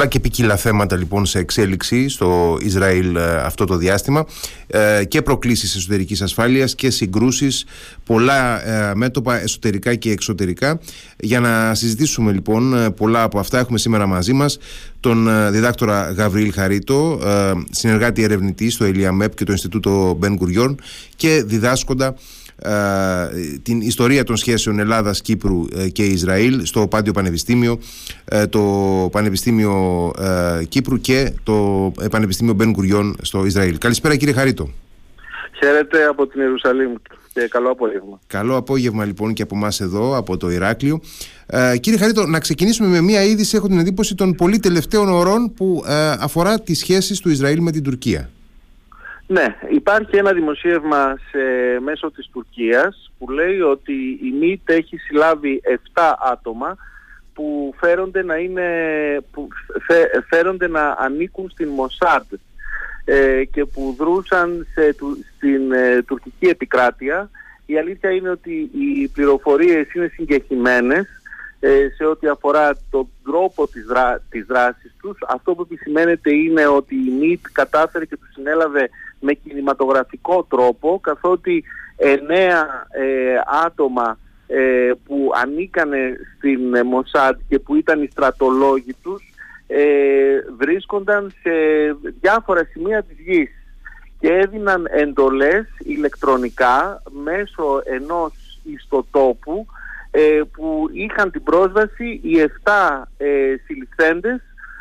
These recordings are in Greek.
πολλά και ποικίλα θέματα λοιπόν σε εξέλιξη στο Ισραήλ αυτό το διάστημα και προκλήσεις εσωτερικής ασφάλειας και συγκρούσεις, πολλά μέτωπα εσωτερικά και εξωτερικά. Για να συζητήσουμε λοιπόν πολλά από αυτά έχουμε σήμερα μαζί μας τον διδάκτορα Γαβρίλ Χαρίτο, συνεργάτη ερευνητή στο ΕΛΙΑΜΕΠ και το Ινστιτούτο Μπεν Κουριόν και διδάσκοντα την ιστορία των σχέσεων Ελλάδας-Κύπρου ε, και Ισραήλ στο Πάντιο Πανεπιστήμιο, ε, το Πανεπιστήμιο ε, Κύπρου και το Πανεπιστήμιο Μπεν Κουριόν στο Ισραήλ. Καλησπέρα κύριε Χαρίτο. Χαίρετε από την Ιερουσαλήμ και καλό απόγευμα. Καλό απόγευμα λοιπόν και από εμάς εδώ, από το Ηράκλειο. Ε, κύριε Χαρίτο, να ξεκινήσουμε με μία είδηση, έχω την εντύπωση των πολύ τελευταίων ωρών που αφορά τις σχέσεις του Ισραήλ με την Τουρκία. Ναι, υπάρχει ένα δημοσίευμα σε, μέσω της Τουρκίας που λέει ότι η ΜΙΤ έχει συλλάβει 7 άτομα που φέρονται να, είναι, που φέρονται να ανήκουν στην Μοσάντ ε, και που δρούσαν σε, στην ε, τουρκική επικράτεια. Η αλήθεια είναι ότι οι πληροφορίες είναι συγκεκριμένες ε, σε ό,τι αφορά τον τρόπο της, δρά, της δράσης τους. Αυτό που επισημαίνεται είναι ότι η ΜΙΤ κατάφερε και τους συνέλαβε με κινηματογραφικό τρόπο καθότι εννέα ε, άτομα ε, που ανήκανε στην Μοσάντ και που ήταν οι στρατολόγοι τους ε, βρίσκονταν σε διάφορα σημεία της γης και έδιναν εντολές ηλεκτρονικά μέσω ενός ιστοτόπου ε, που είχαν την πρόσβαση οι 7 ε, συλληφθέντες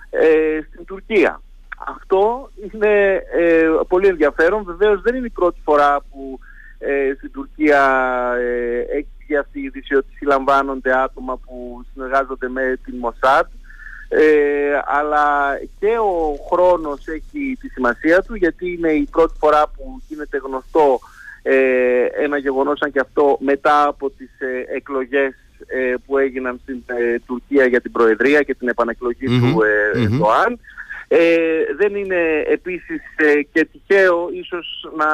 ε, στην Τουρκία. Αυτό είναι ε, πολύ ενδιαφέρον. Βεβαίως δεν είναι η πρώτη φορά που ε, στην Τουρκία ε, έχει αυτή η είδηση ότι συλλαμβάνονται άτομα που συνεργάζονται με την Μοσάτ. Ε, αλλά και ο χρόνος έχει τη σημασία του γιατί είναι η πρώτη φορά που γίνεται γνωστό ε, ένα γεγονός σαν και αυτό μετά από τις ε, εκλογές ε, που έγιναν στην Τουρκία για την Προεδρία και την επανεκλογή του Ερντοάν. Δεν είναι επίσης και τυχαίο ίσως να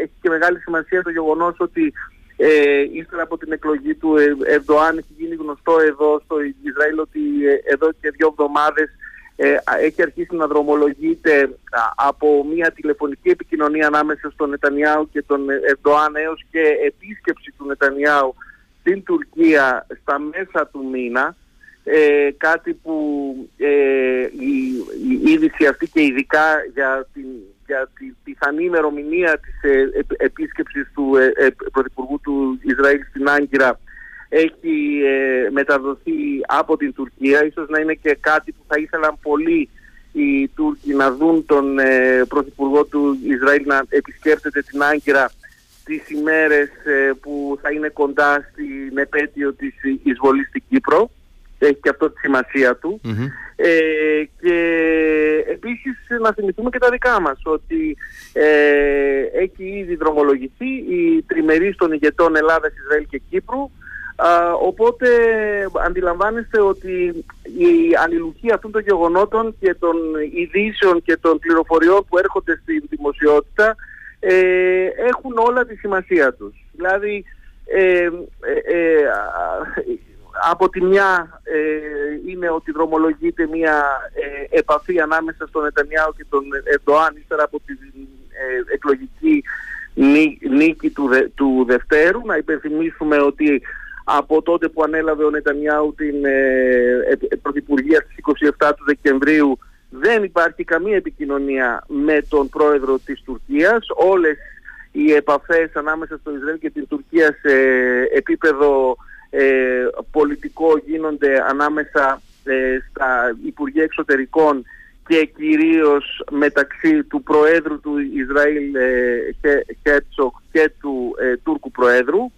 έχει και μεγάλη σημασία το γεγονός ότι ε, ύστερα από την εκλογή του Ερντοάν έχει γίνει γνωστό εδώ στο Ισραήλ ότι εδώ και δύο εβδομάδες ε, έχει αρχίσει να δρομολογείται από μια τηλεφωνική επικοινωνία ανάμεσα στον Νετανιάου και τον Ερντοάν έως και επίσκεψη του Νετανιάου στην Τουρκία στα μέσα του μήνα ε, κάτι που ε, η, η είδηση αυτή και ειδικά για την, για την πιθανή ημερομηνία της ε, επίσκεψης του ε, Πρωθυπουργού του Ισραήλ στην Άγκυρα έχει ε, μεταδοθεί από την Τουρκία. Ίσως να είναι και κάτι που θα ήθελαν πολύ οι Τούρκοι να δουν τον ε, Πρωθυπουργό του Ισραήλ να επισκέπτεται την Άγκυρα τις ημέρες ε, που θα είναι κοντά στην επέτειο της εισβολής στην Κύπρο. Έχει και αυτό τη σημασία του. Ε, και επίσης να θυμηθούμε και τα δικά μας ότι έχει ήδη δρομολογηθεί η τριμερή των ηγετών Ελλάδας, Ισραήλ και Κύπρου οπότε αντιλαμβάνεστε ότι η αλληλουχία αυτών των γεγονότων και των ειδήσεων και των πληροφοριών που έρχονται στην δημοσιότητα ε, έχουν όλα τη σημασία τους. Δηλαδή ε, ε, ε από τη μια είναι ότι δρομολογείται μια επαφή ανάμεσα στον Νετανιάου και τον Ερντοάν ύστερα από την εκλογική νίκη του, του Δευτέρου. Να υπενθυμίσουμε ότι από τότε που ανέλαβε ο Νετανιάου την ε, Πρωθυπουργία στις 27 του Δεκεμβρίου δεν υπάρχει καμία επικοινωνία με τον πρόεδρο της Τουρκίας. Όλες οι επαφές ανάμεσα στο Ισραήλ και την Τουρκία σε επίπεδο ε, πολιτικό γίνονται ανάμεσα ε, στα Υπουργεία Εξωτερικών και κυρίως μεταξύ του Προέδρου του Ισραήλ ε, και του ε, Τούρκου Προέδρου.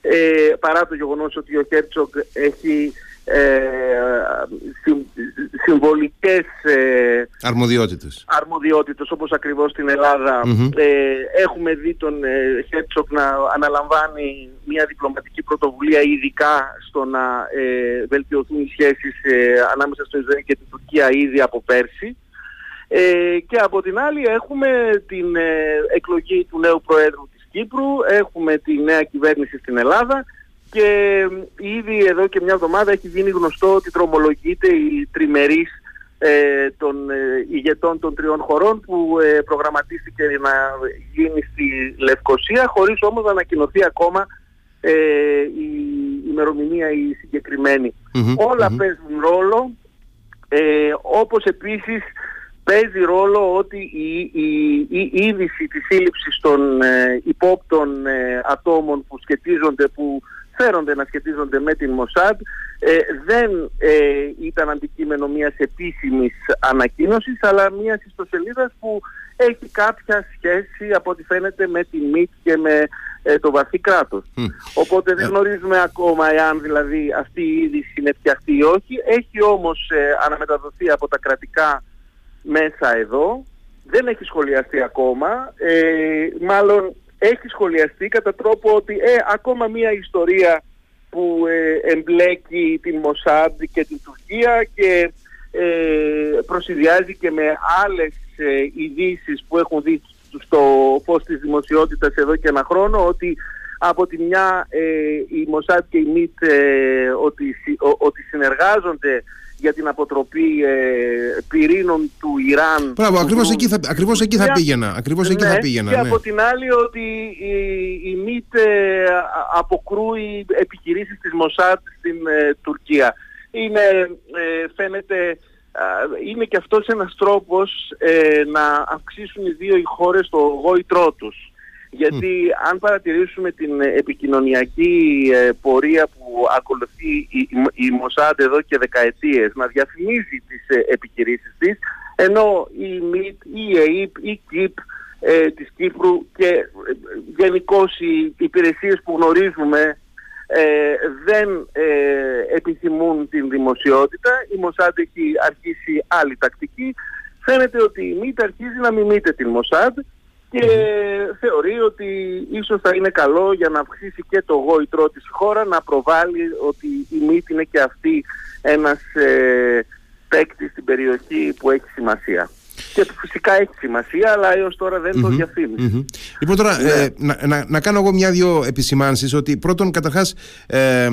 Ε, παρά το γεγονός ότι ο Χέρτσογκ έχει ε, συμβολικές ε, αρμοδιότητες. αρμοδιότητες όπως ακριβώς στην ελλαδα ε, έχουμε δει τον ε, Χέρτσογκ να αναλαμβάνει μια διπλωματική πρωτοβουλία ειδικά στο να ε, βελτιωθούν οι σχέσεις ανάμεσα στο Ισραήλ και την Τουρκία ήδη από πέρσι. Και από την άλλη έχουμε την εκλογή του νέου Προέδρου Κύπρου, έχουμε τη νέα κυβέρνηση στην Ελλάδα και ήδη εδώ και μια εβδομάδα έχει γίνει γνωστό ότι τρομολογείται η τριμερής ε, των ε, ηγετών των τριών χωρών που ε, προγραμματίστηκε να γίνει στη Λευκοσία χωρίς όμως να ανακοινωθεί ακόμα ε, η ημερομηνία η συγκεκριμενη Όλα παίζουν ρόλο ε, όπως επίσης παίζει ρόλο ότι η, η, η είδηση της σύλληψης των ε, υπόπτων ε, ατόμων που σχετίζονται, που φέρονται να σχετίζονται με την Μοσάντ. Ε, δεν ήταν αντικείμενο μιας επίσημης ανακοίνωσης αλλά μιας ιστοσελίδας που έχει κάποια σχέση από ό,τι φαίνεται με την ΜΙΤ και με το βαθύ κράτος. Οπότε δεν γνωρίζουμε ακόμα εάν δηλαδή αυτή η είδηση είναι φτιαχτή ή όχι. Έχει όμως αναμεταδοθεί από τα κρατικά μέσα εδώ, δεν έχει σχολιαστεί ακόμα, ε, μάλλον έχει σχολιαστεί κατά τρόπο ότι ε, ακόμα μία ιστορία που ε, εμπλέκει την Μοσάντ και την Τουρκία και ε, προσυδειάζει και με άλλες ε, ειδήσεις που έχουν δει στο φως της δημοσιότητας εδώ και ένα χρόνο ότι από τη μια ε, η Μοσάντ και η ΜΙΤ ότι, ότι συνεργάζονται για την αποτροπή ε, πυρήνων του Ιράν. Μπράβο, ακριβώς, εκεί θα, ακριβώς εκεί θα πήγαινα. Ακριβώς εκεί θα ναι, πήγαινα και ναι. από την άλλη ότι η, η ΜΙΤ ε, αποκρούει επιχειρήσεις της Μοσάτ στην ε, Τουρκία. Είναι, ε, φαίνεται, είναι και αυτός ένας τρόπος να αυξήσουν οι δύο οι χώρες το γόητρό τους. Γιατί αν παρατηρήσουμε την επικοινωνιακή ε, πορεία που ακολουθεί η, η Μοσάντ εδώ και δεκαετίες να διαφημίζει τις ε, επιχειρήσεις της, ενώ η ΜΙΤ, η ΕΕΠ, η ΚΙΠ ε, της Κύπρου και ε, γενικώ οι υπηρεσίες που γνωρίζουμε δεν επιθυμούν την δημοσιότητα. Η Μοσάντ έχει αρχίσει άλλη τακτική. Φαίνεται ότι η ΜΙΤ αρχίζει να μιμείται την Μοσάντ και θεωρεί ότι ίσως θα είναι καλό για να αυξήσει και το γόητρό της χώρα να προβάλλει ότι η ΜΥΤ είναι και αυτή ένας ε, παίκτης στην περιοχή που έχει σημασία. Και φυσικά έχει σημασία, αλλά έως τώρα δεν το διαφημιζε Λοιπόν, τώρα ναι. ε, να, να, να, κάνω εγώ μια-δυο επισημάνσεις. Ότι πρώτον, καταρχάς, ε,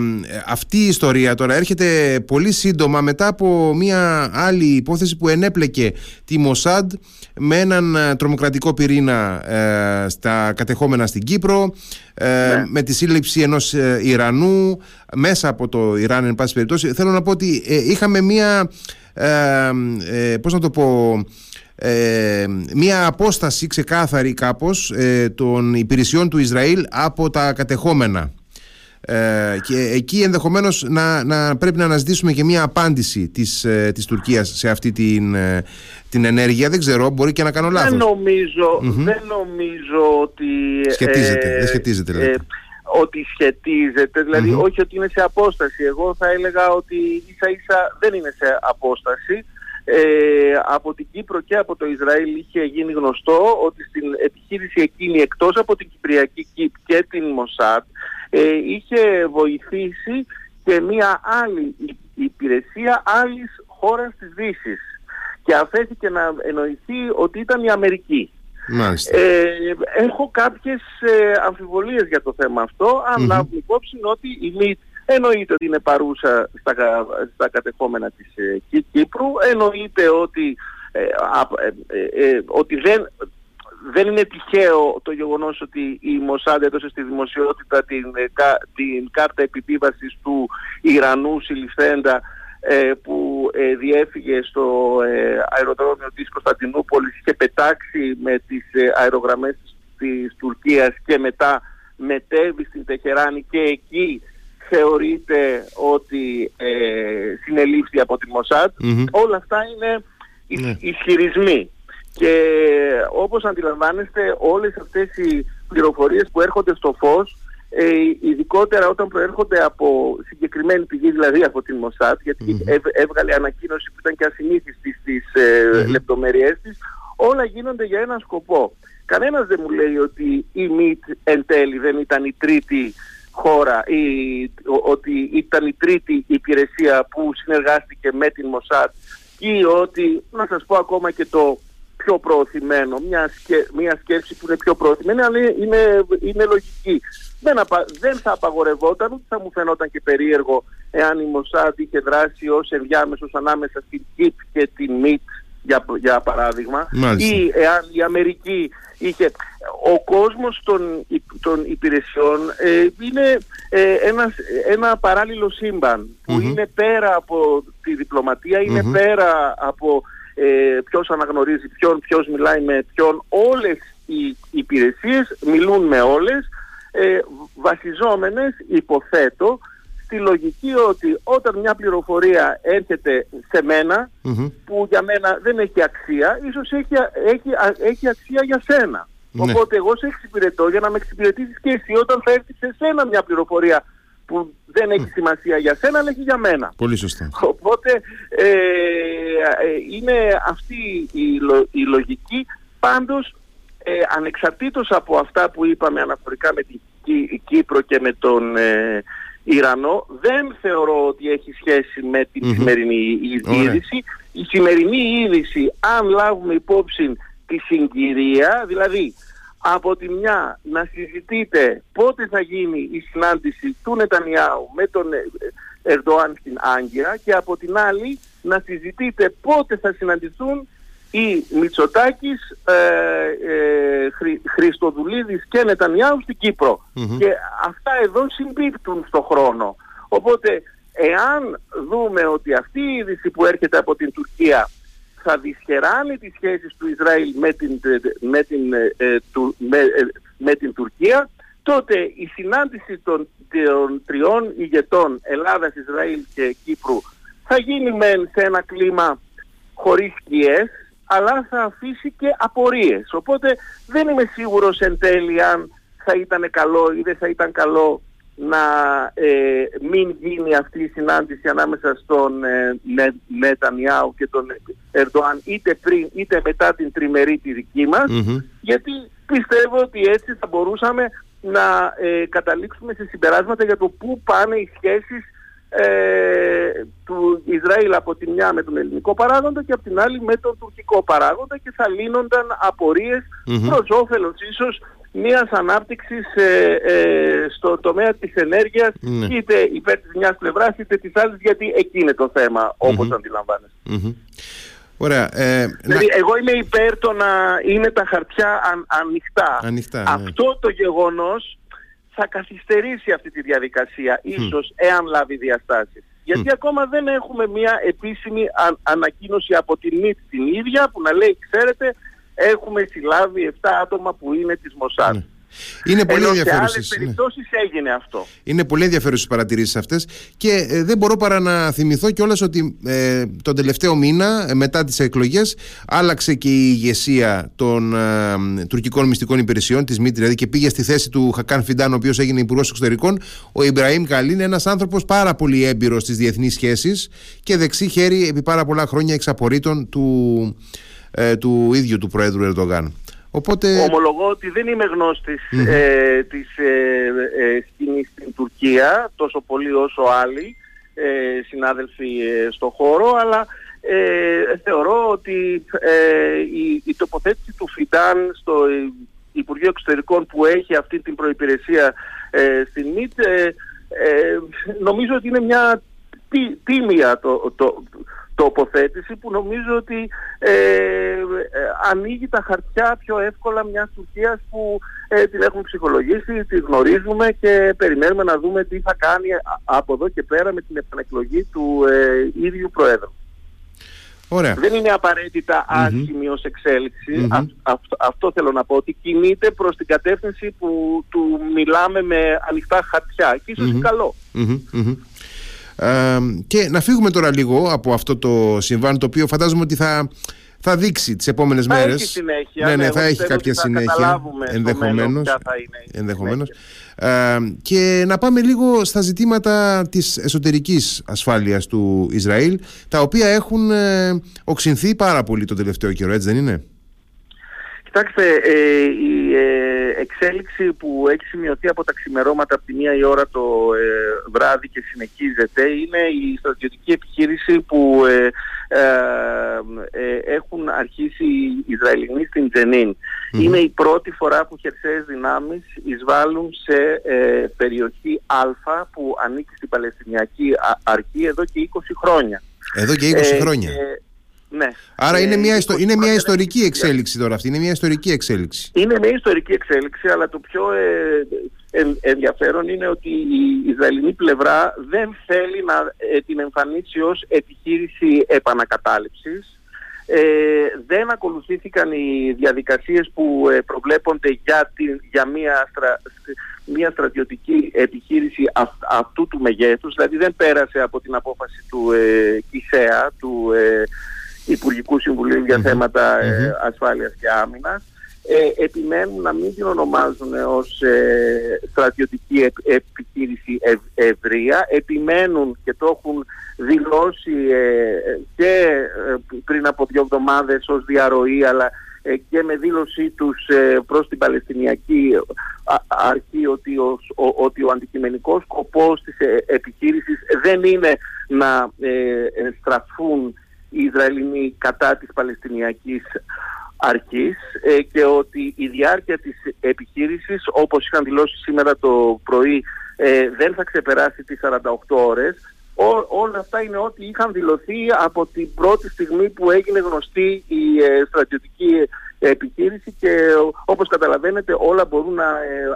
αυτή η ιστορία τώρα έρχεται πολύ σύντομα μετά από μια άλλη υπόθεση που ενέπλεκε τη Μοσάντ με έναν ε, τρομοκρατικό πυρήνα ε, στα κατεχόμενα στην Κύπρο. Ε, ναι. με τη σύλληψη ενός Ιρανού μέσα από το Ιράν εν πάση περιπτώσει θέλω να πω ότι είχαμε μία ε, πώς να το πω ε, μια απόσταση ξεκάθαρη κάπως ε, των υπηρεσιών του Ισραήλ από τα κατεχόμενα. Ε, και εκεί ενδεχομένως να, να πρέπει να αναζητήσουμε και μια απάντηση της, ε, της Τουρκίας σε αυτή την, ε, την ενέργεια. Δεν ξέρω, μπορεί και να κάνω λάθος. Δεν νομίζω, δεν νομίζω ότι σχετίζεται, δεν σχετίζεται δηλαδή. ότι σχετίζεται, δηλαδή όχι ότι είναι σε απόσταση. Εγώ θα έλεγα ότι ίσα ίσα δεν είναι σε απόσταση ε, από την Κύπρο και από το Ισραήλ είχε γίνει γνωστό ότι στην επιχείρηση εκείνη εκτός από την Κυπριακή ΚΙΠ και την Μοσάτ ε, είχε βοηθήσει και μία άλλη υπηρεσία άλλης χώρας της Δύσης. Και αφέθηκε να εννοηθεί ότι ήταν η Αμερική. Ε, έχω κάποιες ε, αμφιβολίες για το θέμα αυτό αν mm λάβουμε υπόψη ότι η ΜΙΤ Εννοείται ότι είναι παρούσα στα, στα κατεχόμενα της ε, Κύπρου. Εννοείται ότι, ε, ε, ε, ότι δεν, δεν είναι τυχαίο το γεγονός ότι η Μοσάντ έδωσε στη δημοσιότητα την, την κάρτα επιβίβασης του Ιρανού συλληφθέντα που διέφυγε στο αεροδρόμιο της Κωνσταντινούπολης και πετάξει με τις αερογραμμές της Τουρκίας και μετά μετέβη στην Τεχεράνη και εκεί θεωρείται ότι ε, συνελήφθη από τη μοσατ Όλα αυτά είναι ναι. ισχυρισμοί. Και όπως αντιλαμβάνεστε όλες αυτές οι πληροφορίες που έρχονται στο φως ε, ειδικότερα όταν προέρχονται από συγκεκριμένη πηγή, δηλαδή από την Μοσάτ, γιατί έβγαλε ανακοίνωση που ήταν και ασυνήθιστη στις ε, λεπτομέρειές της, όλα γίνονται για έναν σκοπό. Κανένας δεν μου λέει ότι η ΜΙΤ εν τέλει δεν ήταν η τρίτη χώρα ή ότι ήταν η τρίτη υπηρεσία που συνεργάστηκε με την Μοσάτ ή ότι, να σας πω ακόμα και το πιο προωθημένο, μια, μια σκέψη που είναι πιο προωθημένη, αλλά είναι, είναι λογική. Δεν, δεν θα απαγορευόταν, ούτε θα μου φαινόταν και περίεργο εάν η Μοσάντ είχε δράσει ως ενδιάμεσος ανάμεσα στην ΚΙΠ και την ΜΙΤ για, για παράδειγμα ή εάν η Αμερική είχε... Ο κόσμος των, των υπηρεσιών ε, είναι ε, ένας, ένα παράλληλο σύμπαν που είναι πέρα από τη διπλωματία, πέρα από ε, ποιος αναγνωρίζει ποιον, ποιος μιλάει με ποιον. Όλες οι υπηρεσίες μιλούν με όλες ε, βασιζόμενες, υποθέτω, στη λογική ότι όταν μια πληροφορία έρχεται σε μενα που για μένα δεν έχει αξία, ίσως έχει, έχει, έχει αξία για σένα. Ναι. Οπότε εγώ σε εξυπηρετώ για να με εξυπηρετήσεις και εσύ όταν θα έρθεις σε σένα μια πληροφορία που δεν έχει σημασία για σένα αλλά έχει για μένα. Πολύ σωστά. Οπότε ε, ε είναι αυτή η, η λογική. Πάντως ε, ανεξαρτήτως από αυτά που είπαμε αναφορικά με την Κύπρο και με τον ε, Ιρανό δεν θεωρώ ότι έχει σχέση με την σημερινή είδηση. Η σημερινή είδηση αν λάβουμε υπόψη τη συγκυρία, δηλαδή από τη μια να συζητείτε πότε θα γίνει η συνάντηση του Νετανιάου με τον ε, Ερντοάν στην Άγκυρα και από την άλλη να συζητείτε πότε θα συναντηθούν ή Μητσοτάκης, ε, ε, Χριστοδουλίδης και Νετανιάου στην κυπρο Και αυτά εδώ συμπίπτουν στο χρόνο. Οπότε εάν δούμε ότι αυτή η είδηση που έρχεται από την Τουρκία θα δυσχεράνει τις σχέσεις του Ισραήλ με την, με την, ε, ε, του, με, ε, με την Τουρκία, τότε η συνάντηση των, των τριών ηγετών Ελλάδας, Ισραήλ και Κύπρου θα γίνει μεν σε ένα κλίμα χωρίς σκιές, αλλά θα αφήσει και απορίες. Οπότε δεν είμαι σίγουρος εν τέλει αν θα ήταν καλό ή δεν θα ήταν καλό να ε, μην γίνει αυτή η συνάντηση ανάμεσα στον ε, Νετανιάου και τον Ερντοάν είτε πριν είτε μετά την τριμερή τη δική μας γιατί πιστεύω ότι έτσι θα μπορούσαμε να ε, καταλήξουμε σε συμπεράσματα για το πού πάνε οι σχέσεις ε, του Ισραήλ από τη μια με τον ελληνικό παράγοντα και από την άλλη με τον τουρκικό παράγοντα και θα λύνονταν απορίες mm-hmm. προς όφελος ίσως μιας ανάπτυξης ε, ε, στο τομέα της ενέργειας ναι. είτε υπέρ της μιας πλευράς είτε της άλλης γιατί εκεί είναι το θέμα όπως αντιλαμβάνεστε. Ωραία. Ε, δηλαδή, εγώ είμαι υπέρ το να είναι τα χαρτιά ανοιχτά. ανοιχτά ναι. Αυτό το γεγονός θα καθυστερήσει αυτή τη διαδικασία, ίσως εάν λάβει διαστάσεις. Γιατί ακόμα δεν έχουμε μια επίσημη ανακοίνωση από την ΜΙΤ την ίδια που να λέει, ξέρετε, έχουμε συλλάβει 7 άτομα που είναι της Μοσάτ. Ναι. Είναι πολύ ενδιαφέρον. Σε άλλες περιπτώσεις έγινε αυτό. Είναι πολύ ενδιαφέρουσες οι παρατηρήσεις αυτές και ε, δεν μπορώ παρά να θυμηθώ κιόλας ότι ε, τον τελευταίο μήνα, ε, μετά τις εκλογές, άλλαξε και η ηγεσία των ε, τουρκικών μυστικών υπηρεσιών, της ΜΗΤ δηλαδή, και πήγε στη θέση του Χακάν Φιντάν, ο οποίος έγινε υπουργός εξωτερικών. Ο Ιμπραήμ Καλή είναι ένας άνθρωπος πάρα πολύ έμπειρος στις διεθνείς σχέσεις και δεξί χέρι επί πάρα πολλά χρόνια εξαπορρίτων του, ε, του ίδιου του Προέδρου Ερντογάν. Οπότε... Ομολογώ ότι δεν είμαι γνώστης ε, της ε, ε, σκηνής στην Τουρκία τόσο πολύ όσο άλλοι ε, συνάδελφοι ε, στο χώρο αλλά θεωρώ ότι η, η, τοποθέτηση του Φιντάν στο Υπουργείο Εξωτερικών που έχει αυτή την προϋπηρεσία στην ΜΙΤ νομίζω ότι είναι μια τίμια το, το, τοποθέτηση που νομίζω ότι ε, ε, ανοίγει τα χαρτιά πιο εύκολα μιας Τουρκίας που ε, την έχουμε ψυχολογήσει, τη γνωρίζουμε και περιμένουμε να δούμε τι θα κάνει από εδώ και πέρα με την επανεκλογή του ε, ίδιου Προέδρου. Ωραία. Δεν είναι απαραίτητα άσχημη ως εξέλιξη. αυτό θέλω να πω, ότι κινείται προς την κατεύθυνση που του μιλάμε με ανοιχτά χαρτιά και ίσως καλό και να φύγουμε τώρα λίγο από αυτό το συμβάν το οποίο φαντάζομαι ότι θα, θα δείξει τις επόμενες θα μέρες. Έχει συνέχεια, ναι, ναι, ναι θα έχει κάποια συνέχεια. Ενδεχομένως. ενδεχομένως. και να πάμε λίγο στα ζητήματα της εσωτερικής ασφάλειας του Ισραήλ, τα οποία έχουν ε, οξυνθεί πάρα πολύ τον τελευταίο καιρό, έτσι δεν είναι; Κοιτάξτε, ε, η ε, εξέλιξη που έχει σημειωθεί από τα ξημερώματα από τη μία η ώρα το ε, βράδυ και συνεχίζεται είναι η στρατιωτική επιχείρηση που έχουν αρχίσει οι Ισραηλινοί στην τζενιν Είναι η πρώτη φορά που χερσαίες δυνάμεις εισβάλλουν σε περιοχή Α που ανήκει στην Παλαιστινιακή Αρχή εδώ και 20 χρόνια. Εδώ και 20 χρόνια. Ναι. Άρα είναι μια, ιστο... είναι μια ιστορική εξέλιξη τώρα αυτή, είναι μια ιστορική εξέλιξη. Είναι μια ιστορική εξέλιξη, αλλά το πιο ε, ενδιαφέρον είναι ότι η Ισραηλινή πλευρά δεν θέλει να ε, την εμφανίσει ως επιχείρηση επανακατάληψης. Ε, δεν ακολουθήθηκαν οι διαδικασίες που ε, προβλέπονται για, την, για μια, μια στρατιωτική επιχείρηση αυτού του μεγέθους, δηλαδή δεν πέρασε από την απόφαση του ε, ΚΙΣΕΑ, του Υπουργικού Συμβουλίου για θέματα ε, ασφάλειας και άμυνας. Ε, επιμένουν να μην την ονομάζουν ως ε, στρατιωτική επιχείρηση ευ, ευρεία. Επιμένουν και το έχουν δηλώσει ε, και πριν από δύο εβδομάδες ως διαρροή αλλά και με δήλωσή τους προς την Παλαιστινιακή αρχή ότι ο, ο, ότι ο αντικειμενικός σκοπός της επιχείρησης δεν είναι να στραφούν οι Ισραηλινοί κατά της Παλαιστινιακής αρχής ε, και ότι η διάρκεια της επιχείρησης όπως είχαν δηλώσει σήμερα το πρωί ε, δεν θα ξεπεράσει τις 48 ώρες όλα αυτά είναι ό,τι είχαν δηλωθεί από την πρώτη στιγμή που έγινε γνωστή η ε, στρατιωτική επιχείρηση και όπως καταλαβαίνετε όλα μπορούν να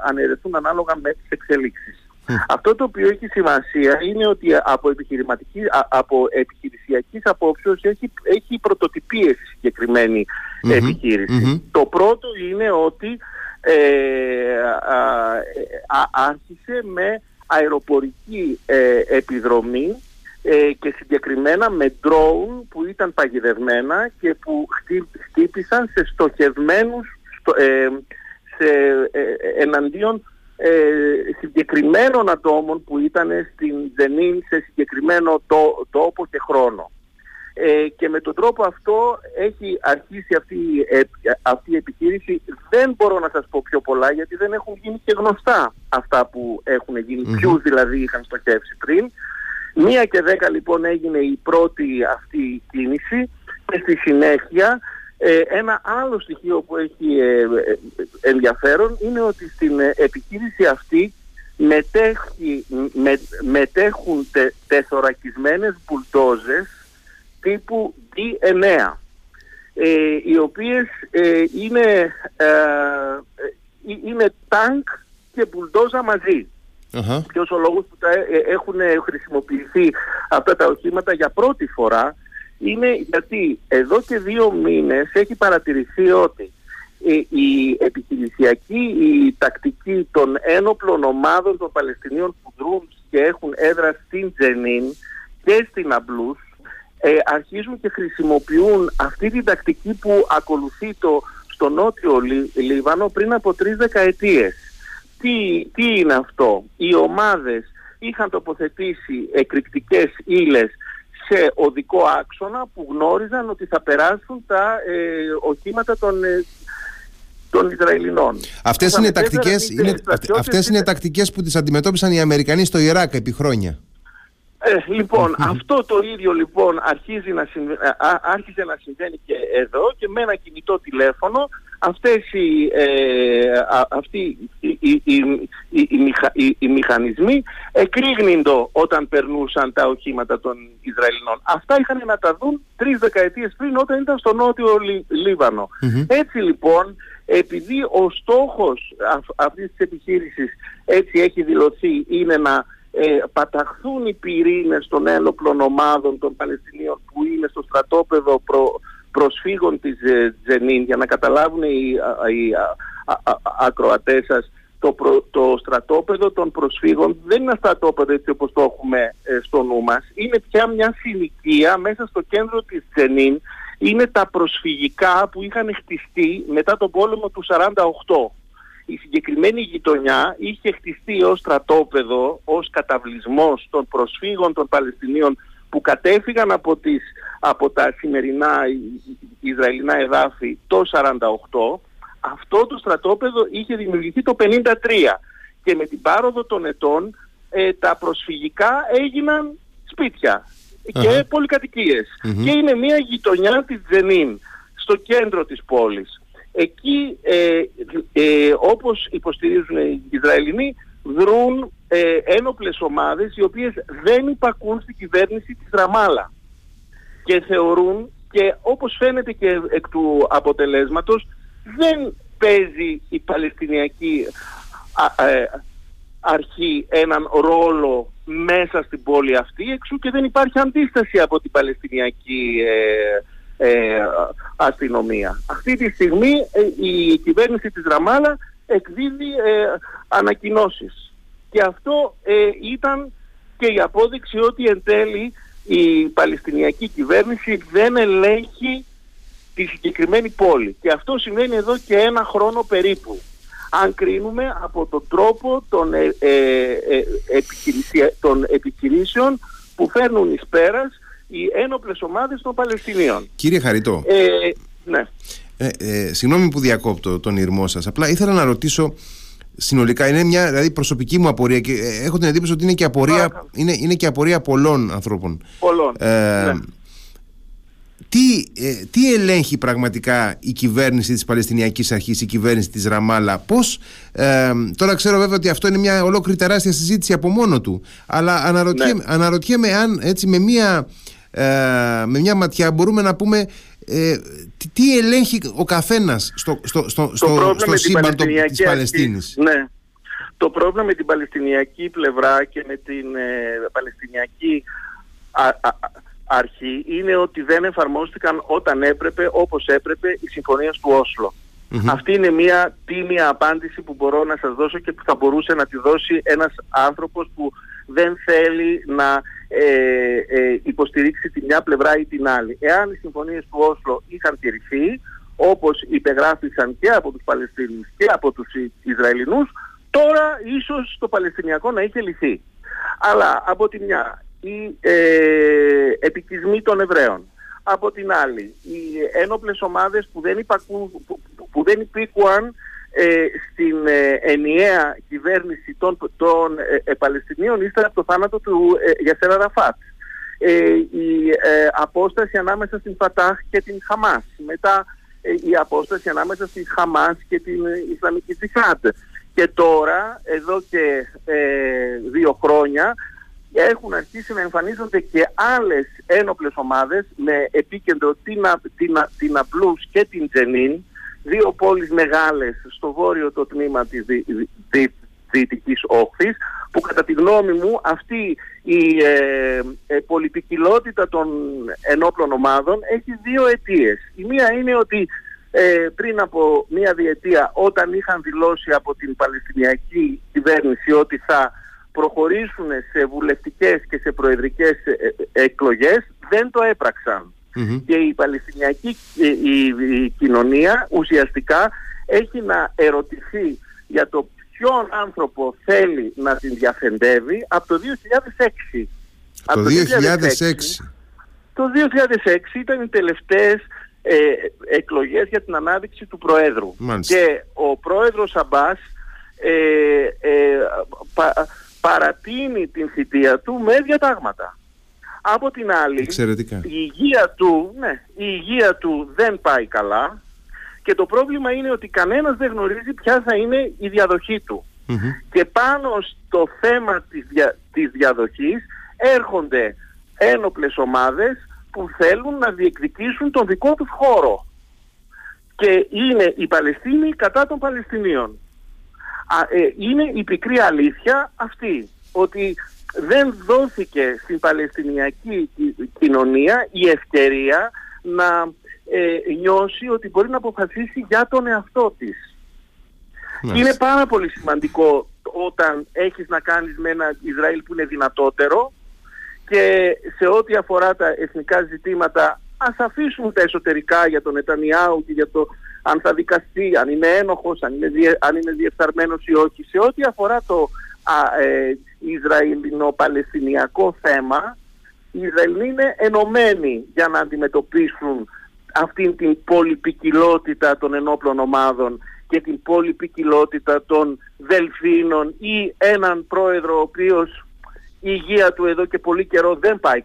αναιρεθούν ανάλογα με τις εξελίξεις. Αυτό το οποίο έχει σημασία είναι ότι από, επιχειρηματική, από επιχειρησιακής απόψεως έχει, έχει πρωτοτυπίες συγκεκριμένη επιχείρηση. Το πρώτο είναι ότι ε, άρχισε με αεροπορική ε, επιδρομή ε, και συγκεκριμένα με drone που ήταν παγιδευμένα και που χτύπησαν σε στοχευμένους στο, ε, σε, εναντίον ε, συγκεκριμένων ατόμων που ήταν στην Ζενίν σε συγκεκριμένο τόπο και χρόνο. Ε, και με τον τρόπο αυτό έχει αρχίσει αυτή, ε, αυτή η επιχείρηση. Δεν μπορώ να σας πω πιο πολλά γιατί δεν έχουν γίνει και γνωστά αυτά που έχουν γίνει, mm ποιους δηλαδή είχαν στοχεύσει πριν. Μία και δέκα λοιπόν έγινε η πρώτη αυτή κίνηση και στη συνέχεια ε, ένα άλλο στοιχείο που έχει ε, ε, ενδιαφέρον είναι ότι στην επιχείρηση αυτή μετέχει, με, μετέχουν τε, τεθωρακισμένες μπουλτόζες τύπου D9 οι οποίες είναι, είναι τάγκ και μπουλτόζα μαζί. Uh-huh. Ποιος ο λόγος που τα έχουν χρησιμοποιηθεί αυτά τα οχήματα για πρώτη φορά είναι γιατί εδώ και δύο μήνες έχει παρατηρηθεί ότι η επιχειρησιακή, η τακτική των ένοπλων ομάδων των Παλαιστινίων που δρούν και έχουν έδρα στην Τζενίν και στην Αμπλούς ε, αρχίζουν και χρησιμοποιούν αυτή την τακτική που ακολουθεί το στο νότιο Λίβανο πριν από τρεις δεκαετίες. Τι, τι είναι αυτό; Οι ομάδες είχαν τοποθετήσει εκρηκτικές ύλες σε οδικό άξονα που γνώριζαν ότι θα περάσουν τα ε, οχήματα των, ε, των Ισραηλινών. Αυτές είναι, τακτικές, είναι, αυτές είναι τακτικές που τις αντιμετώπισαν οι Αμερικανοί στο Ιράκ επί χρόνια. Ε, λοιπόν, αυτό το ίδιο λοιπόν αρχίζει να άρχισε να συμβαίνει και εδώ και με ένα κινητό τηλέφωνο αυτές οι, ε, αυτοί οι, οι, οι, οι μηχανισμοί εκρήγνυντο όταν περνούσαν τα οχήματα των Ισραηλινών. Αυτά είχαν να τα δουν τρεις δεκαετίες πριν όταν ήταν στο νότιο Λίβανο. Έτσι λοιπόν, επειδή ο στόχος αυτής της επιχείρησης έτσι έχει δηλωθεί είναι να ε, παταχθούν οι πυρήνες των ένοπλων ομάδων των Παλαιστινίων που είναι στο στρατόπεδο προ, προσφύγων της ε, Τζενίν για να καταλάβουν οι, οι ακροατές σας το, το στρατόπεδο των προσφύγων δεν είναι ένα στρατόπεδο έτσι όπως το έχουμε ε, στο νου μας. Είναι πια μια συνοικία μέσα στο κέντρο της Τζενίν. Είναι τα προσφυγικά που είχαν χτιστεί μετά τον πόλεμο του 48 η συγκεκριμένη γειτονιά είχε χτιστεί ως στρατόπεδο, ως καταβλισμός των προσφύγων των Παλαιστινίων που κατέφυγαν από, τις, από τα σημερινά Ισραηλινά εδάφη το 48 αυτό το στρατόπεδο είχε δημιουργηθεί το 1953 και με την πάροδο των ετών ε, τα προσφυγικά έγιναν και πολυκατοικιες Και είναι μια γειτονιά της Τζενίν, στο κέντρο της πόλης. Εκεί, ε, ε, όπως υποστηρίζουν οι Ισραηλινοί, δρούν ε, ένοπλες ομάδες οι οποίες δεν υπακούν στην κυβέρνηση της Ραμάλα. Και θεωρούν και όπως φαίνεται και εκ του αποτελέσματος δεν παίζει η Παλαιστινιακή ε, αρχή έναν ρόλο μέσα στην πόλη αυτή εξού και δεν υπάρχει αντίσταση από την Παλαιστινιακή ε, ε, αστυνομία. Αυτή τη στιγμή ε, η κυβέρνηση της Ραμάλα εκδίδει ε, ανακοινώσεις. Και αυτό ήταν και η απόδειξη ότι εν τέλει η Παλαιστινιακή κυβέρνηση δεν ελέγχει τη συγκεκριμένη πόλη. Και αυτό σημαίνει εδώ και ένα χρόνο περίπου. Αν κρίνουμε από τον τρόπο των, ε, ε, ε των επιχειρήσεων που φέρνουν εις πέρας οι ένοπλες ομάδες των Παλαιστινίων. Κύριε Χαριτό, ε, ναι. ε, ε, συγγνώμη που διακόπτω τον ήρμό σας, απλά ήθελα να ρωτήσω συνολικά, είναι μια δηλαδή, προσωπική μου απορία και ε, έχω την εντύπωση ότι είναι και απορία, είναι, είναι και απορία πολλών ανθρώπων. Πολλών, ναι τι, ε, τι ελέγχει πραγματικά η κυβέρνηση της Παλαιστινιακής Αρχής, η κυβέρνηση της Ραμάλα, πώς, ε, τώρα ξέρω βέβαια ότι αυτό είναι μια ολόκληρη τεράστια συζήτηση από μόνο του, αλλά αναρωτιέμαι, ναι. αναρωτιέμαι αν έτσι με μια, ε, με μια ματιά μπορούμε να πούμε ε, τι, τι ελέγχει ο καθένας στο, στο, στο, στο, στο σύμπαν της Παλαιστίνης. Ναι. Το πρόβλημα με την Παλαιστινιακή πλευρά και με την ε, Παλαιστινιακή αρχή είναι ότι δεν εφαρμόστηκαν όταν έπρεπε, όπως έπρεπε, οι συμφωνίες του Όσλο. Αυτή είναι μια τίμια απάντηση που μπορώ να σας δώσω και που θα μπορούσε να τη δώσει ένας άνθρωπος που δεν θέλει να ε, ε, υποστηρίξει τη μια πλευρά ή την άλλη. Εάν οι συμφωνίες του Όσλο είχαν τηρηθεί, όπως υπεγράφησαν και από τους Παλαιστίνους και από τους Ισραηλινούς, τώρα ίσως το Παλαιστινιακό να είχε λυθεί. Αλλά από τη μια οι ε, επικισμοί των Εβραίων. Από την άλλη, οι ένοπλες ομάδες που δεν, υπακούν, που, δεν υπήκουαν ε, στην ε, ενιαία κυβέρνηση των, των ε, Παλαιστινίων ύστερα από το θάνατο του ε, Γιασέρα Ραφάτ. η απόσταση ανάμεσα στην Φατάχ και την Χαμάς. Μετά η απόσταση ανάμεσα στην Χαμάς και την Ισλαμική Τζιχάντ. Και τώρα, εδώ και δύο χρόνια, έχουν αρχίσει να εμφανίζονται και άλλες ένοπλες ομάδες με επίκεντρο την, την, την Απλούς και την Τζενίν, δύο πόλεις μεγάλες στο βόρειο το τμήμα της δι, δι, Δυτικής Όχθης, που κατά τη γνώμη μου αυτή η ε, ε, πολυπικιλότητα των ενόπλων ομάδων έχει δύο αιτίες. Η μία είναι ότι ε, πριν από μία διετία όταν είχαν δηλώσει από την Παλαιστινιακή κυβέρνηση ότι θα προχωρήσουν σε βουλευτικές και σε προεδρικές ε, ε, εκλογές δεν το έπραξαν. Και η Παλαιστινιακή ε, η, κοινωνία ουσιαστικά έχει να ερωτηθεί για το ποιον άνθρωπο θέλει να την διαφεντεύει από το 2006. Το 2006. Το 2006 ήταν οι τελευταίες ε, εκλογές για την ανάδειξη του Προέδρου. Και ο Πρόεδρος Αμπάς ε, παρατείνει την θητεία του με διατάγματα. Από την άλλη, η υγεία, του, ναι, η υγεία του δεν πάει καλά και το πρόβλημα είναι ότι κανένας δεν γνωρίζει ποια θα είναι η διαδοχή του. Και πάνω στο θέμα της, δια, της διαδοχής έρχονται ένοπλες ομάδες που θέλουν να διεκδικήσουν τον δικό τους χώρο. Και είναι οι Παλαιστίνοι κατά των Παλαιστινίων. Ε, είναι η πικρή αλήθεια αυτή, ότι δεν δόθηκε στην Παλαιστινιακή κοινωνία η ευκαιρία να ε, νιώσει ότι μπορεί να αποφασίσει για τον εαυτό της. Είναι πάρα πολύ σημαντικό όταν έχεις να κάνεις με ένα Ισραήλ που είναι δυνατότερο και σε ό,τι αφορά τα εθνικά ζητήματα ας αφήσουμε τα εσωτερικά για τον Νετανιάου και για το αν θα δικαστεί, αν είναι ένοχος, αν είναι, διε, αν είναι διεφθαρμένος ή όχι. Σε ό,τι αφορά το α, ε, Ισραηλινο-Παλαιστινιακό θέμα, οι Ισραηλοί είναι ενωμένοι για να αντιμετωπίσουν αυτήν την πολυπικιλότητα των ενόπλων ομάδων και την πολυπικιλότητα των δελφίνων ή έναν πρόεδρο ο οποίος η υγεία του εδώ και πολύ καιρό δεν πάει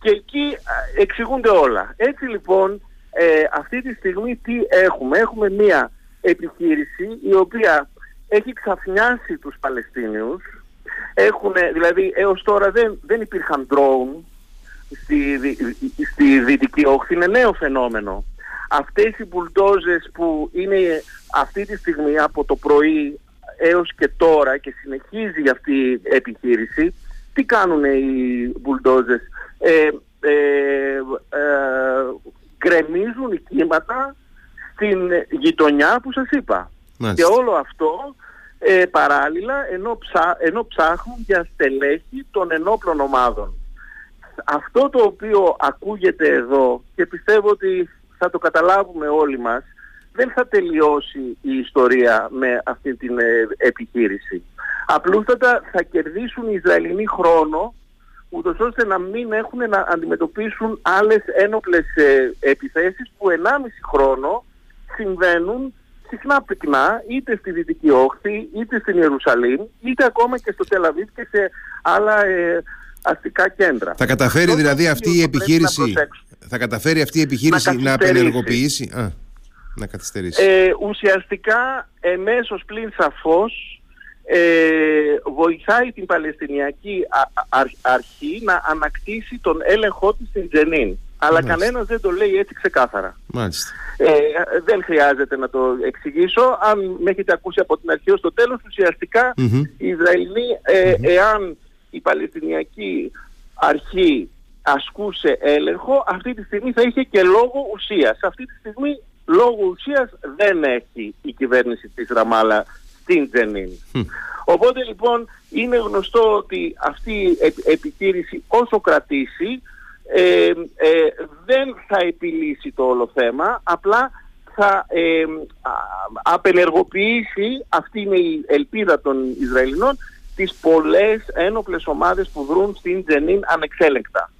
Και εκεί εξηγούνται όλα. Έτσι λοιπόν ε, αυτή τη στιγμή τι έχουμε. Έχουμε μία επιχείρηση η οποία έχει ξαφνιάσει τους Παλαιστίνιους. Έχουν, δηλαδή έως τώρα δεν, δεν υπήρχαν drone στη, στη Δυτική Όχθη. Είναι νέο φαινόμενο. Αυτές οι μπουλντόζες που είναι αυτή τη στιγμή από το πρωί έως και τώρα και συνεχίζει αυτή η επιχείρηση, τι κάνουν οι μπουλντόζες; Ε, ε, ε, γκρεμίζουν κύματα στην γειτονιά που σας είπα. Και όλο αυτό ε, παράλληλα ενώ, ψά, ενώ ψάχνουν για στελέχη των ενόπλων ομάδων. Αυτό το οποίο ακούγεται εδώ και πιστεύω ότι θα το καταλάβουμε όλοι μας δεν θα τελειώσει η ιστορία με αυτή την ε, επιχείρηση. Απλούστατα θα κερδίσουν οι Ισραηλινοί χρόνο ούτως ώστε να μην έχουν να αντιμετωπίσουν άλλες ένοπλες ε, επιθέσεις που 1,5 χρόνο συμβαίνουν συχνά πυκνά είτε στη Δυτική Όχθη είτε στην Ιερουσαλήμ είτε ακόμα και στο Τελαβίτ και σε άλλα ε, αστικά κέντρα. Θα καταφέρει δηλαδή αυτή η επιχείρηση θα καταφέρει αυτή η επιχείρηση να, να απενεργοποιήσει; Α, να καθυστερήσει. Ε, ουσιαστικά εμέσως πλην σαφώς ε, βοηθάει την Παλαιστινιακή αρχή να ανακτήσει τον έλεγχό της στην Τζενίν. Αλλά Μάλιστα. κανένας δεν το λέει έτσι ξεκάθαρα. Μάλιστα. Ε, δεν χρειάζεται να το εξηγήσω. Αν με έχετε ακούσει από την αρχή ως το τέλος, ουσιαστικά οι Ισραηλοί, ε, εάν η Παλαιστινιακή αρχή ασκούσε έλεγχο, αυτή τη στιγμή θα είχε και λόγο ουσίας. Αυτή τη στιγμή λόγω ουσίας δεν έχει η κυβέρνηση της Ραμάλα στην Τζενίν. Οπότε λοιπόν είναι γνωστό ότι αυτή η επιχείρηση όσο κρατήσει ε, ε, δεν θα επιλύσει το όλο θέμα, απλά θα ε, απενεργοποιήσει, αυτή είναι η ελπίδα των Ισραηλινών, τις πολλές ένοπλες ομάδες που βρουν στην Τζενίν ανεξέλεγκτα.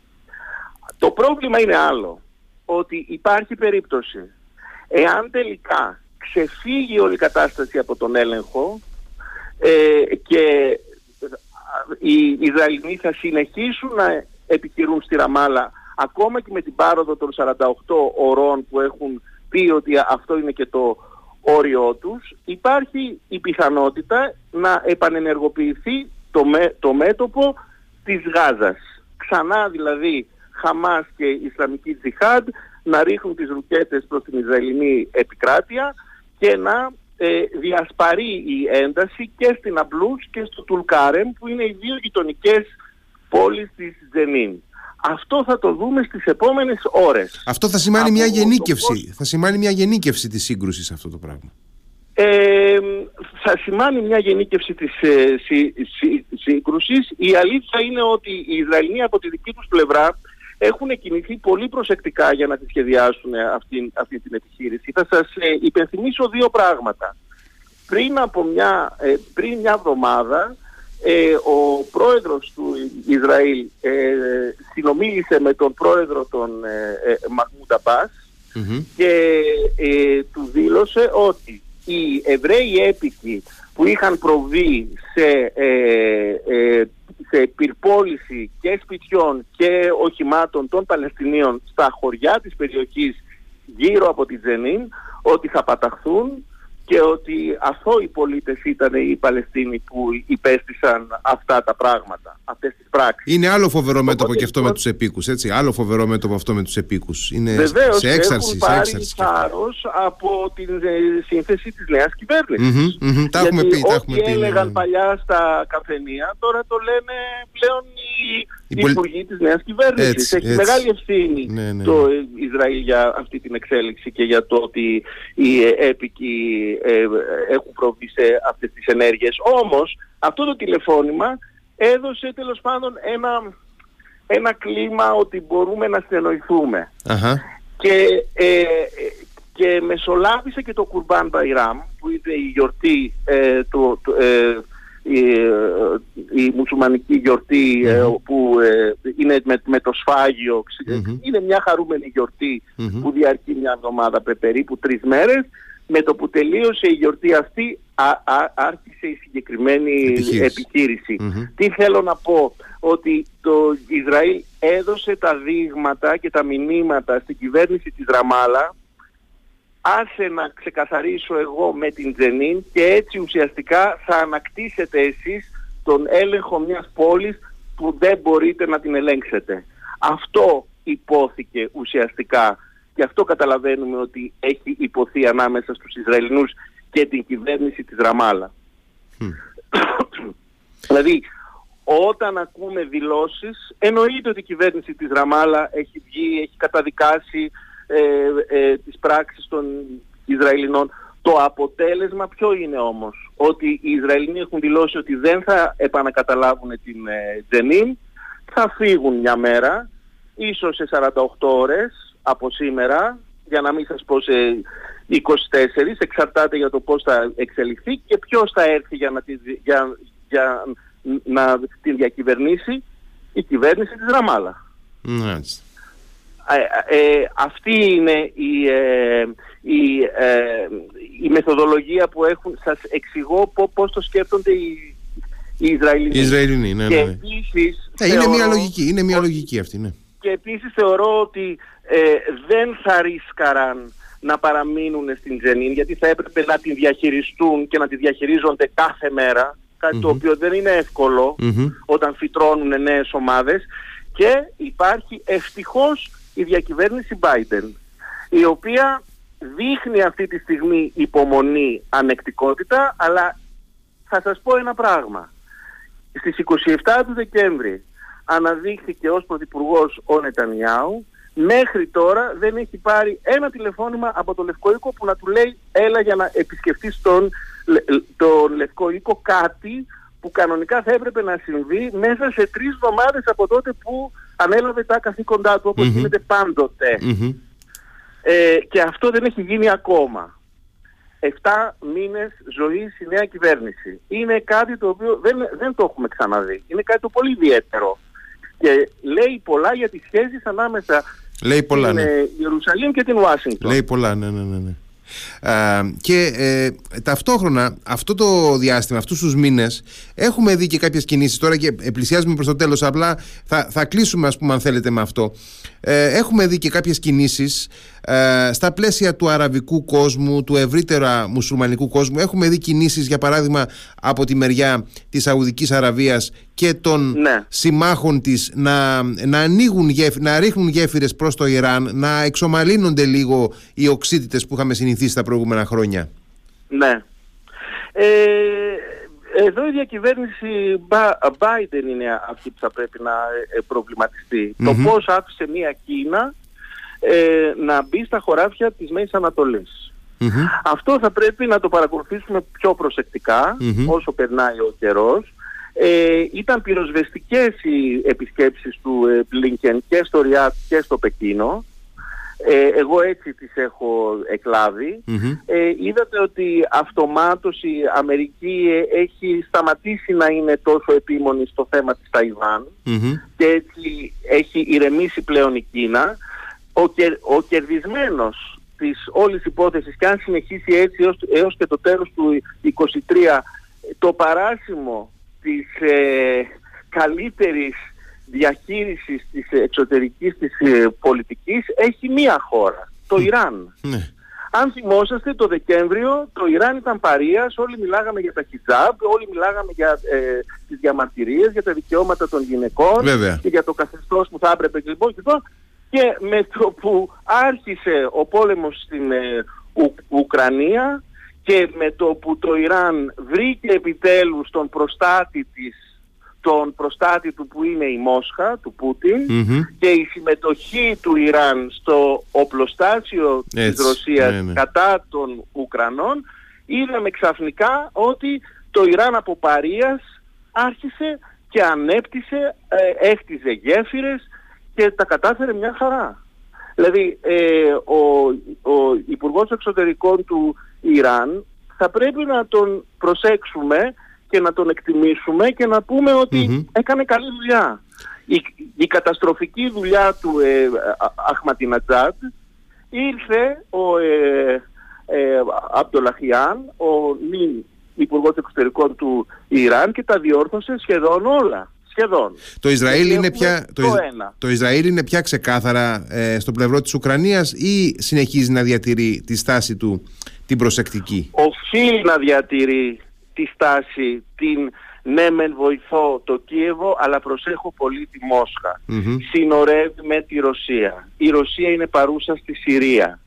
Το πρόβλημα είναι άλλο, ότι υπάρχει περίπτωση, εάν τελικά ξεφύγει όλη η κατάσταση από τον έλεγχο ε, και οι Ισραηλοί θα συνεχίσουν να επιχειρούν στη Ραμάλα ακόμα και με την πάροδο των 48 ωρών που έχουν πει ότι αυτό είναι και το όριό τους υπάρχει η πιθανότητα να επανενεργοποιηθεί το, το μέτωπο της Γάζας. Ξανά δηλαδή Χαμάς και Ισλαμική Τζιχάντ να ρίχνουν τις ρουκέτες προς την Ισραηλινή επικράτεια και να ε, διασπαρεί η ένταση και στην Αμπλούς και στο Τουλκάρεμ που είναι οι δύο γειτονικές πόλεις της Τζενίν. Αυτό θα το δούμε στις επόμενες ώρες. Αυτό θα σημαίνει μια γενίκευση. Θα σημαίνει μια γενίκευση της σύγκρουσης αυτό το πράγμα. Ε, θα σημάνει μια γενίκευση της ε, σύγκρουσης. Η αλήθεια είναι ότι οι Ισραηλοί από τη δική τους πλευρά έχουν κινηθεί πολύ προσεκτικά για να τη σχεδιάσουν αυτή, αυτή την επιχείρηση. Θα σας ε, υπενθυμίσω δύο πράγματα. Πριν από μια, ε, πριν μια εβδομάδα ε, ο πρόεδρος του Ισραήλ ε, συνομίλησε με τον πρόεδρο των ε, ε και του δήλωσε ότι οι Εβραίοι έπικοι που είχαν προβεί σε σε πυρπόληση και σπιτιών και οχημάτων των Παλαιστινίων στα χωριά της περιοχής γύρω από τη Τζενίν ότι θα παταχθούν και ότι οι πολίτες ήταν οι Παλαιστίνοι που υπέστησαν αυτά τα πράγματα, αυτές τις πράξεις. Είναι άλλο φοβερό μέτωπο και αυτό με τους επίκους, έτσι. Άλλο φοβερό μέτωπο αυτό με τους επίκους. Είναι Βεβαίως, σε έξαρση. Έχουν πάρει έξαρση θάρρος από την ε, σύνθεση της νέας κυβέρνησης. Mm-hmm, mm-hmm. Τα έχουμε πει, τα έχουμε πει. Ναι, έλεγαν ναι. παλιά στα καφενεία, τώρα το λένε πλέον οι η υπουργοί της νέας κυβέρνησης. Έχει μεγάλη ευθύνη ναι, ναι, το Ισραήλ για αυτή την εξέλιξη και για το ότι οι έπικοι ε, έχουν προβεί σε αυτές τις ενέργειες. Όμως αυτό το τηλεφώνημα έδωσε τέλος πάντων ένα, ένα κλίμα ότι μπορούμε να συνεννοηθούμε. Και, ε, και μεσολάβησε και το Κουρμπάν Μπαϊράμ που είναι η γιορτή ε, του, ε, η, μουσουλμανική γιορτή που είναι με, το σφάγιο. Είναι μια χαρούμενη γιορτή που διαρκεί μια εβδομάδα περίπου τρεις μέρες. Με το που τελείωσε η γιορτή αυτή άρχισε η συγκεκριμένη επιχείρηση. Τι θέλω να πω, ότι το Ισραήλ έδωσε τα δείγματα και τα μηνύματα στην κυβέρνηση της Ραμάλα άσε να ξεκαθαρίσω εγώ με την Τζενίν και έτσι ουσιαστικά θα ανακτήσετε εσείς τον έλεγχο μιας πόλης που δεν μπορείτε να την ελέγξετε. Αυτό υπόθηκε ουσιαστικά και αυτό καταλαβαίνουμε ότι έχει υποθεί ανάμεσα στους Ισραηλινούς και την κυβέρνηση της Ραμάλα. δηλαδή, όταν ακούμε δηλώσεις, εννοείται ότι η κυβέρνηση της Ραμάλα έχει βγει, έχει καταδικάσει ε, ε, τις πράξεις των Ισραηλινών. Το αποτέλεσμα ποιο είναι όμως, ότι οι Ισραηλινοί έχουν δηλώσει ότι δεν θα επανακαταλάβουν την ε, Τζενίν, θα φύγουν μια μέρα, ίσως σε 48 ώρες από σήμερα, για να μην σας πω σε 24, εξαρτάται για το πώς θα εξελιχθεί και ποιος θα έρθει για να, τη, για, για, να την διακυβερνήσει, η κυβέρνηση της Ραμάλα. Ναι. Ε, ε, αυτή είναι η, ε, η, η μεθοδολογία που έχουν. Σας εξηγώ πώς το σκέφτονται οι, οι Ισραηλινοί. Οι Ισραηλινοί, ναι, ναι. Και ναι. επίσης, είναι μια λογική, είναι μια λογική αυτή, ναι. Και επίσης θεωρώ ότι δεν θα ρίσκαραν να παραμείνουν στην Τζενίν γιατί θα έπρεπε να την διαχειριστούν και να τη διαχειρίζονται κάθε μέρα το οποίο δεν είναι όταν φυτρώνουν νέες ομάδες και υπάρχει ευτυχώς η διακυβέρνηση Biden η οποία δείχνει αυτή τη στιγμή υπομονή, ανεκτικότητα αλλά θα σας πω ένα πράγμα. Στις 27 του Δεκέμβρη αναδείχθηκε ως Πρωθυπουργός ο Νετανιάου μέχρι τώρα δεν έχει πάρει ένα τηλεφώνημα από το Λευκό Οίκο που να του λέει έλα για να επισκεφτείς τον, τον Λευκό Οίκο κάτι που κανονικά θα έπρεπε να συμβεί μέσα σε τρεις εβδομάδες από τότε που ανέλαβε τα καθήκοντά του όπως γίνεται πάντοτε. Ε, και αυτό δεν έχει γίνει ακόμα. Εφτά μήνες ζωής η νέα κυβέρνηση. Είναι κάτι το οποίο δεν, δεν το έχουμε ξαναδεί. Είναι κάτι το πολύ ιδιαίτερο. Και λέει πολλά για τις σχέσεις ανάμεσα λέει πολλά, στην ναι. Ε, Ιερουσαλήμ και την Ουάσιγκτον. Λέει πολλά, ναι, ναι, ναι. ναι και ε, ταυτόχρονα αυτό το διάστημα, αυτούς τους μήνες έχουμε δει και κάποιες κινήσεις. Τώρα και πλησιάζουμε προς το τέλος απλά θα, θα κλείσουμε ας πούμε αν θέλετε με αυτό. Ε, έχουμε δει και κάποιες κινήσεις ε, στα πλαίσια του αραβικού κόσμου, του ευρύτερα μουσουλμανικού κόσμου έχουμε δει κινήσεις για παράδειγμα από τη μεριά της Σαουδικής Αραβίας και των ναι. συμμάχων της να, να, ανοίγουν, να ρίχνουν γέφυρες προς το Ιράν να εξομαλύνονται λίγο οι οξύτητες που είχαμε συνηθίσει τα προηγούμενα χρόνια. Ναι. Ε, εδώ η διακυβέρνηση Biden είναι αυτή που θα πρέπει να ε, προβληματιστεί. Το πώς άφησε μια Κίνα ε, να μπει στα χωράφια της Μέσης Αυτό θα πρέπει να το παρακολουθήσουμε πιο προσεκτικά όσο περνάει ο καιρός. Ε, ήταν πυροσβεστικές οι επισκέψεις του ε, και στο Ριάτ και στο Πεκίνο. Ε, εγώ έτσι τις έχω Ε, είδατε ότι αυτομάτως η Αμερική ε, έχει σταματήσει να είναι τόσο επίμονη στο θέμα της ταιβαν και έτσι έχει ηρεμήσει πλέον η Κίνα. Ο, κερ, ο κερδισμένος της όλης υπόθεσης και αν συνεχίσει έτσι έως, έως και το τέλος του 2023 το παράσημο της ε, καλύτερης διαχείρισης της εξωτερικής της ε, πολιτικής έχει μία χώρα, το Ιράν. Ναι. Αν θυμόσαστε το Δεκέμβριο το Ιράν ήταν παρείας, όλοι μιλάγαμε για τα χιτζάμπ, όλοι μιλάγαμε για ε, τις διαμαρτυρίες, για τα δικαιώματα των γυναικών και για το καθεστώς που θα έπρεπε λοιπόν, λοιπόν και με το που άρχισε ο πόλεμος στην ε, Ουκρανία και με το που το Ιράν βρήκε επιτέλους τον προστάτη της τον προστάτη του που είναι η Μόσχα, του πουτιν και η συμμετοχή του Ιράν στο οπλοστάσιο της Ρωσίας ναι, ναι. κατά των Ουκρανών είδαμε ξαφνικά ότι το Ιράν από παρείας άρχισε και ανέπτυσε, ε, έχτιζε γέφυρες και τα κατάφερε μια χαρά. Δηλαδή ε, ο, ο Υπουργός Εξωτερικών του Ιράν θα πρέπει να τον προσέξουμε και να τον εκτιμήσουμε και να πούμε έκανε καλή δουλειά. Η, η καταστροφική δουλειά του ε, Αχματινατζάτ ήρθε ο ε, ε, Αμπτολαχιάν, ο νυν Υπουργός Εξωτερικών του Ιράν και τα διόρθωσε σχεδόν όλα. Σχεδόν. Το Ισραήλ, είναι πια, το, το, Ισραήλ είναι πια ξεκάθαρα ε, στο πλευρό της Ουκρανίας ή συνεχίζει να διατηρεί τη στάση του την προσεκτική; Οφείλει να διατηρεί τη στάση την ναι μεν βοηθώ το Κίεβο αλλά προσέχω πολύ τη μοσχα Συνορεύει με τη Ρωσία. Η Ρωσία είναι παρούσα στη Συρία.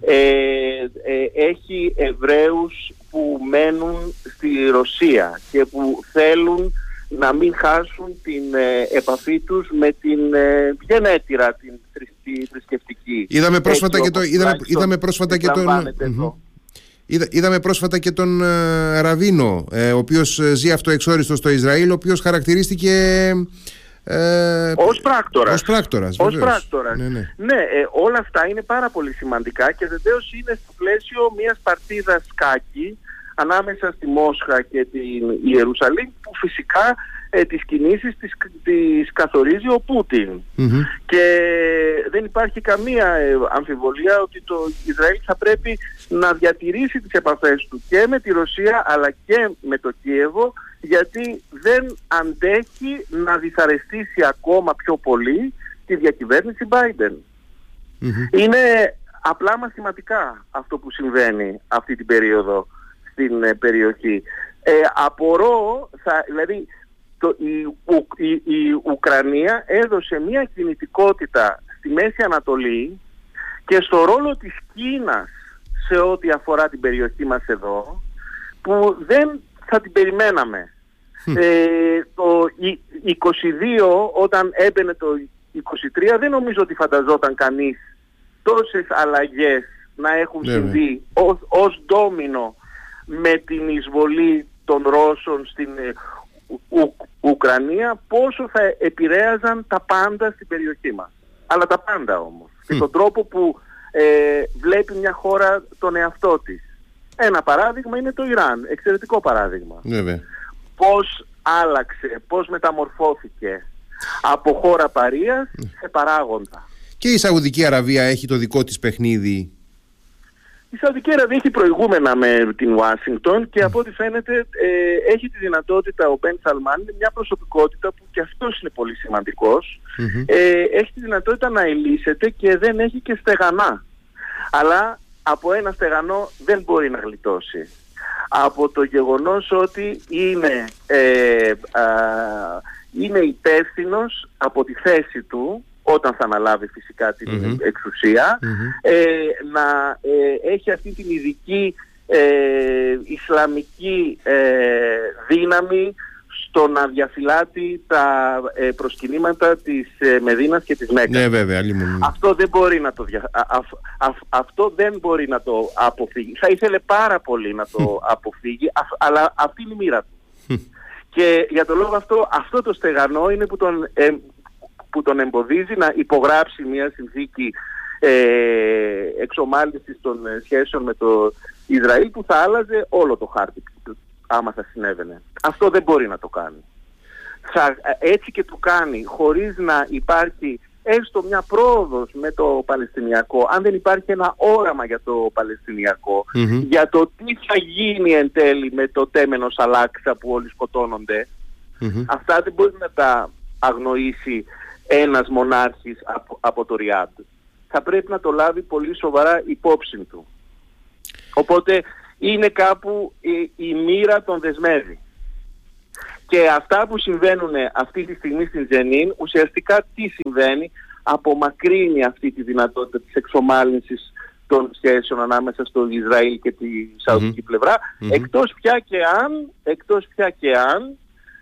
Ε, ε, έχει Εβραίους που μένουν στη Ρωσία και που θέλουν να μην χάσουν την ε, επαφή τους με την ε, γενέτειρα, την θρησκευτική. Είδαμε πρόσφατα και, το, είδαμε, είδαμε πρόσφατα και τον... Είδα, είδαμε πρόσφατα και τον ε, Ραβίνο, ε, ο οποίος ζει αυτό εξόριστο στο Ισραήλ, ο οποίος χαρακτηρίστηκε ε, ως πράκτορας. Ως πράκτορας, ως πράκτορας. Ναι, ναι. ναι ε, όλα αυτά είναι πάρα πολύ σημαντικά και βεβαίως είναι στο πλαίσιο μιας παρτίδας σκάκι ανάμεσα στη Μόσχα και την Ιερουσαλήμ που φυσικά ε, τις κινήσεις τις, τις καθορίζει ο πουτιν Και δεν υπάρχει καμία ε, αμφιβολία ότι το Ισραήλ θα πρέπει να διατηρήσει τις επαφές του και με τη Ρωσία αλλά και με το Κίεβο γιατί δεν αντέχει να δυσαρεστήσει ακόμα πιο πολύ τη διακυβέρνηση Biden. Είναι απλά μαθηματικά αυτό που συμβαίνει αυτή την περίοδο στην ε, περιοχή. Ε, απορώ, θα, δηλαδή το, η, η, Ουκρανία έδωσε μια κινητικότητα στη Μέση Ανατολή και στο ρόλο της Κίνας σε ό,τι αφορά την περιοχή μας εδώ που δεν θα την περιμέναμε. Ε, το 22 όταν έμπαινε το 23 δεν νομίζω ότι φανταζόταν κανείς τόσες αλλαγές να έχουν συμβεί ως, ως ντόμινο με την εισβολή των Ρώσων στην ε, Ουκρανία πόσο θα επηρέαζαν τα πάντα στην περιοχή μας. Αλλά τα πάντα όμως. Και τον τρόπο που ε, βλέπει μια χώρα τον εαυτό της. Ένα παράδειγμα είναι το Ιράν. Εξαιρετικό παράδειγμα. Βέβαια. Πώς άλλαξε, πώς μεταμορφώθηκε από χώρα παρείας σε παράγοντα. Και η Σαουδική Αραβία έχει το δικό της παιχνίδι η Σαουδική Αραβία έχει προηγούμενα με την Ουάσιγκτον και από ό,τι φαίνεται ε, έχει τη δυνατότητα ο Μπεν Σαλμάν, είναι μια προσωπικότητα που και αυτός είναι πολύ ε, έχει τη δυνατότητα να ελίσσεται και δεν έχει και στεγανά. Αλλά από ένα στεγανό δεν μπορεί να γλιτώσει. Από το γεγονός ότι είναι, ε, είναι υπεύθυνος από τη θέση του όταν θα αναλάβει φυσικά την εξουσια ε, να ε, έχει αυτή την ειδική ε, Ισλαμική ε, δύναμη στο να διαφυλάτει τα ε, προσκυνήματα της Μεδίνας και της Μέκας. Ναι, βέβαια, Αυτό δεν μπορεί να το, δια... αυτό δεν μπορεί να το αποφύγει. Θα ήθελε πάρα πολύ να το αποφύγει, αλλά αυτή είναι η μοίρα του. Και για τον λόγο αυτό, αυτό το στεγανό είναι που τον που τον εμποδίζει να υπογράψει μια συνθήκη ε, εξομάλυνσης των ε, σχέσεων με το Ισραήλ που θα άλλαζε όλο το χάρτη άμα θα συνέβαινε. Αυτό δεν μπορεί να το κάνει. Θα, ε, έτσι και το κάνει χωρίς να υπάρχει έστω μια πρόοδος με το Παλαιστινιακό, αν δεν υπάρχει ένα όραμα για το παλαιστινιακο για το τι θα γίνει εν τέλει με το τέμενος Αλάξα που όλοι αυτά δεν μπορεί να τα αγνοήσει ένας μονάρχης από, από το Ριάντ. Θα πρέπει να το λάβει πολύ σοβαρά υπόψη του. Οπότε είναι κάπου η, η μοίρα των δεσμεύει. Και αυτά που συμβαίνουν αυτή τη στιγμή στην Ζενίν, ουσιαστικά τι συμβαίνει, απομακρύνει αυτή τη δυνατότητα της εξομάλυνσης των σχέσεων ανάμεσα στο Ισραήλ και τη σαουδικη πλευρα εκτός πια και αν, εκτός πια και αν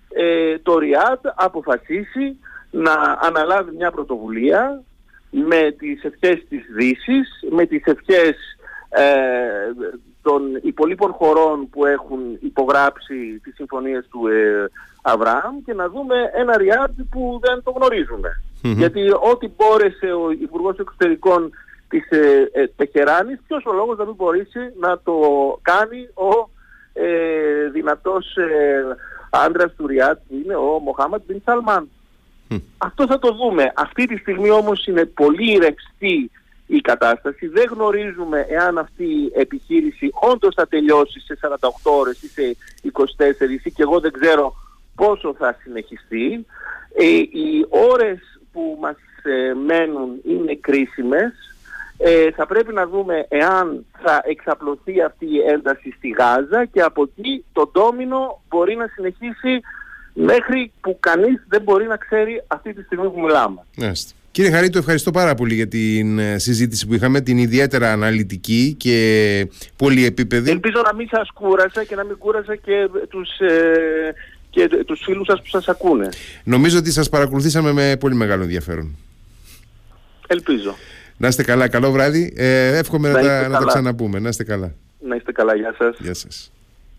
ε, το Ριάντ αποφασίσει να αναλάβει μια πρωτοβουλία με τις ευχές της Δύσης, με τις ευχές ε, των υπολείπων χωρών που έχουν υπογράψει τις συμφωνίες του ε, Αβραάμ και να δούμε ένα Ριάντ που δεν το γνωριζουμε Γιατί ό,τι μπόρεσε ο Υπουργός Εξωτερικών της ε, ε, Τεχεράνης, ποιος ο λόγος να μην μπορέσει να το κάνει ο ε, δυνατός ε, άντρας του Ριάτ που είναι ο Μοχάμαντ Μπιν Σαλμάν. Αυτό θα το δούμε. Αυτή τη στιγμή όμως είναι πολύ ρευστή η κατάσταση. Δεν γνωρίζουμε εάν αυτή η επιχείρηση όντως θα τελειώσει σε 48 ώρες ή σε 24 ή και εγώ δεν ξέρω πόσο θα συνεχιστεί. Ε, οι ώρες που μας ε, μένουν είναι κρίσιμες. Ε, θα πρέπει να δούμε εάν θα εξαπλωθεί αυτή η ένταση στη Γάζα και από εκεί το ντόμινο μπορεί να συνεχίσει μέχρι που κανείς δεν μπορεί να ξέρει αυτή τη στιγμή που μιλάμε. Έστε. Κύριε Χαρίτο, ευχαριστώ πάρα πολύ για την ε, συζήτηση που είχαμε, την ιδιαίτερα αναλυτική και πολυεπίπεδη. Ελπίζω να μην σας κούρασα και να μην κούρασα και τους, ε, και τους φίλους σας που σας ακούνε. Νομίζω ότι σας παρακολουθήσαμε με πολύ μεγάλο ενδιαφέρον. Ελπίζω. Να είστε καλά, καλό βράδυ. Ε, εύχομαι να, να, τα, να τα ξαναπούμε. Να είστε καλά. Να είστε καλά, γεια σας. Γεια σας.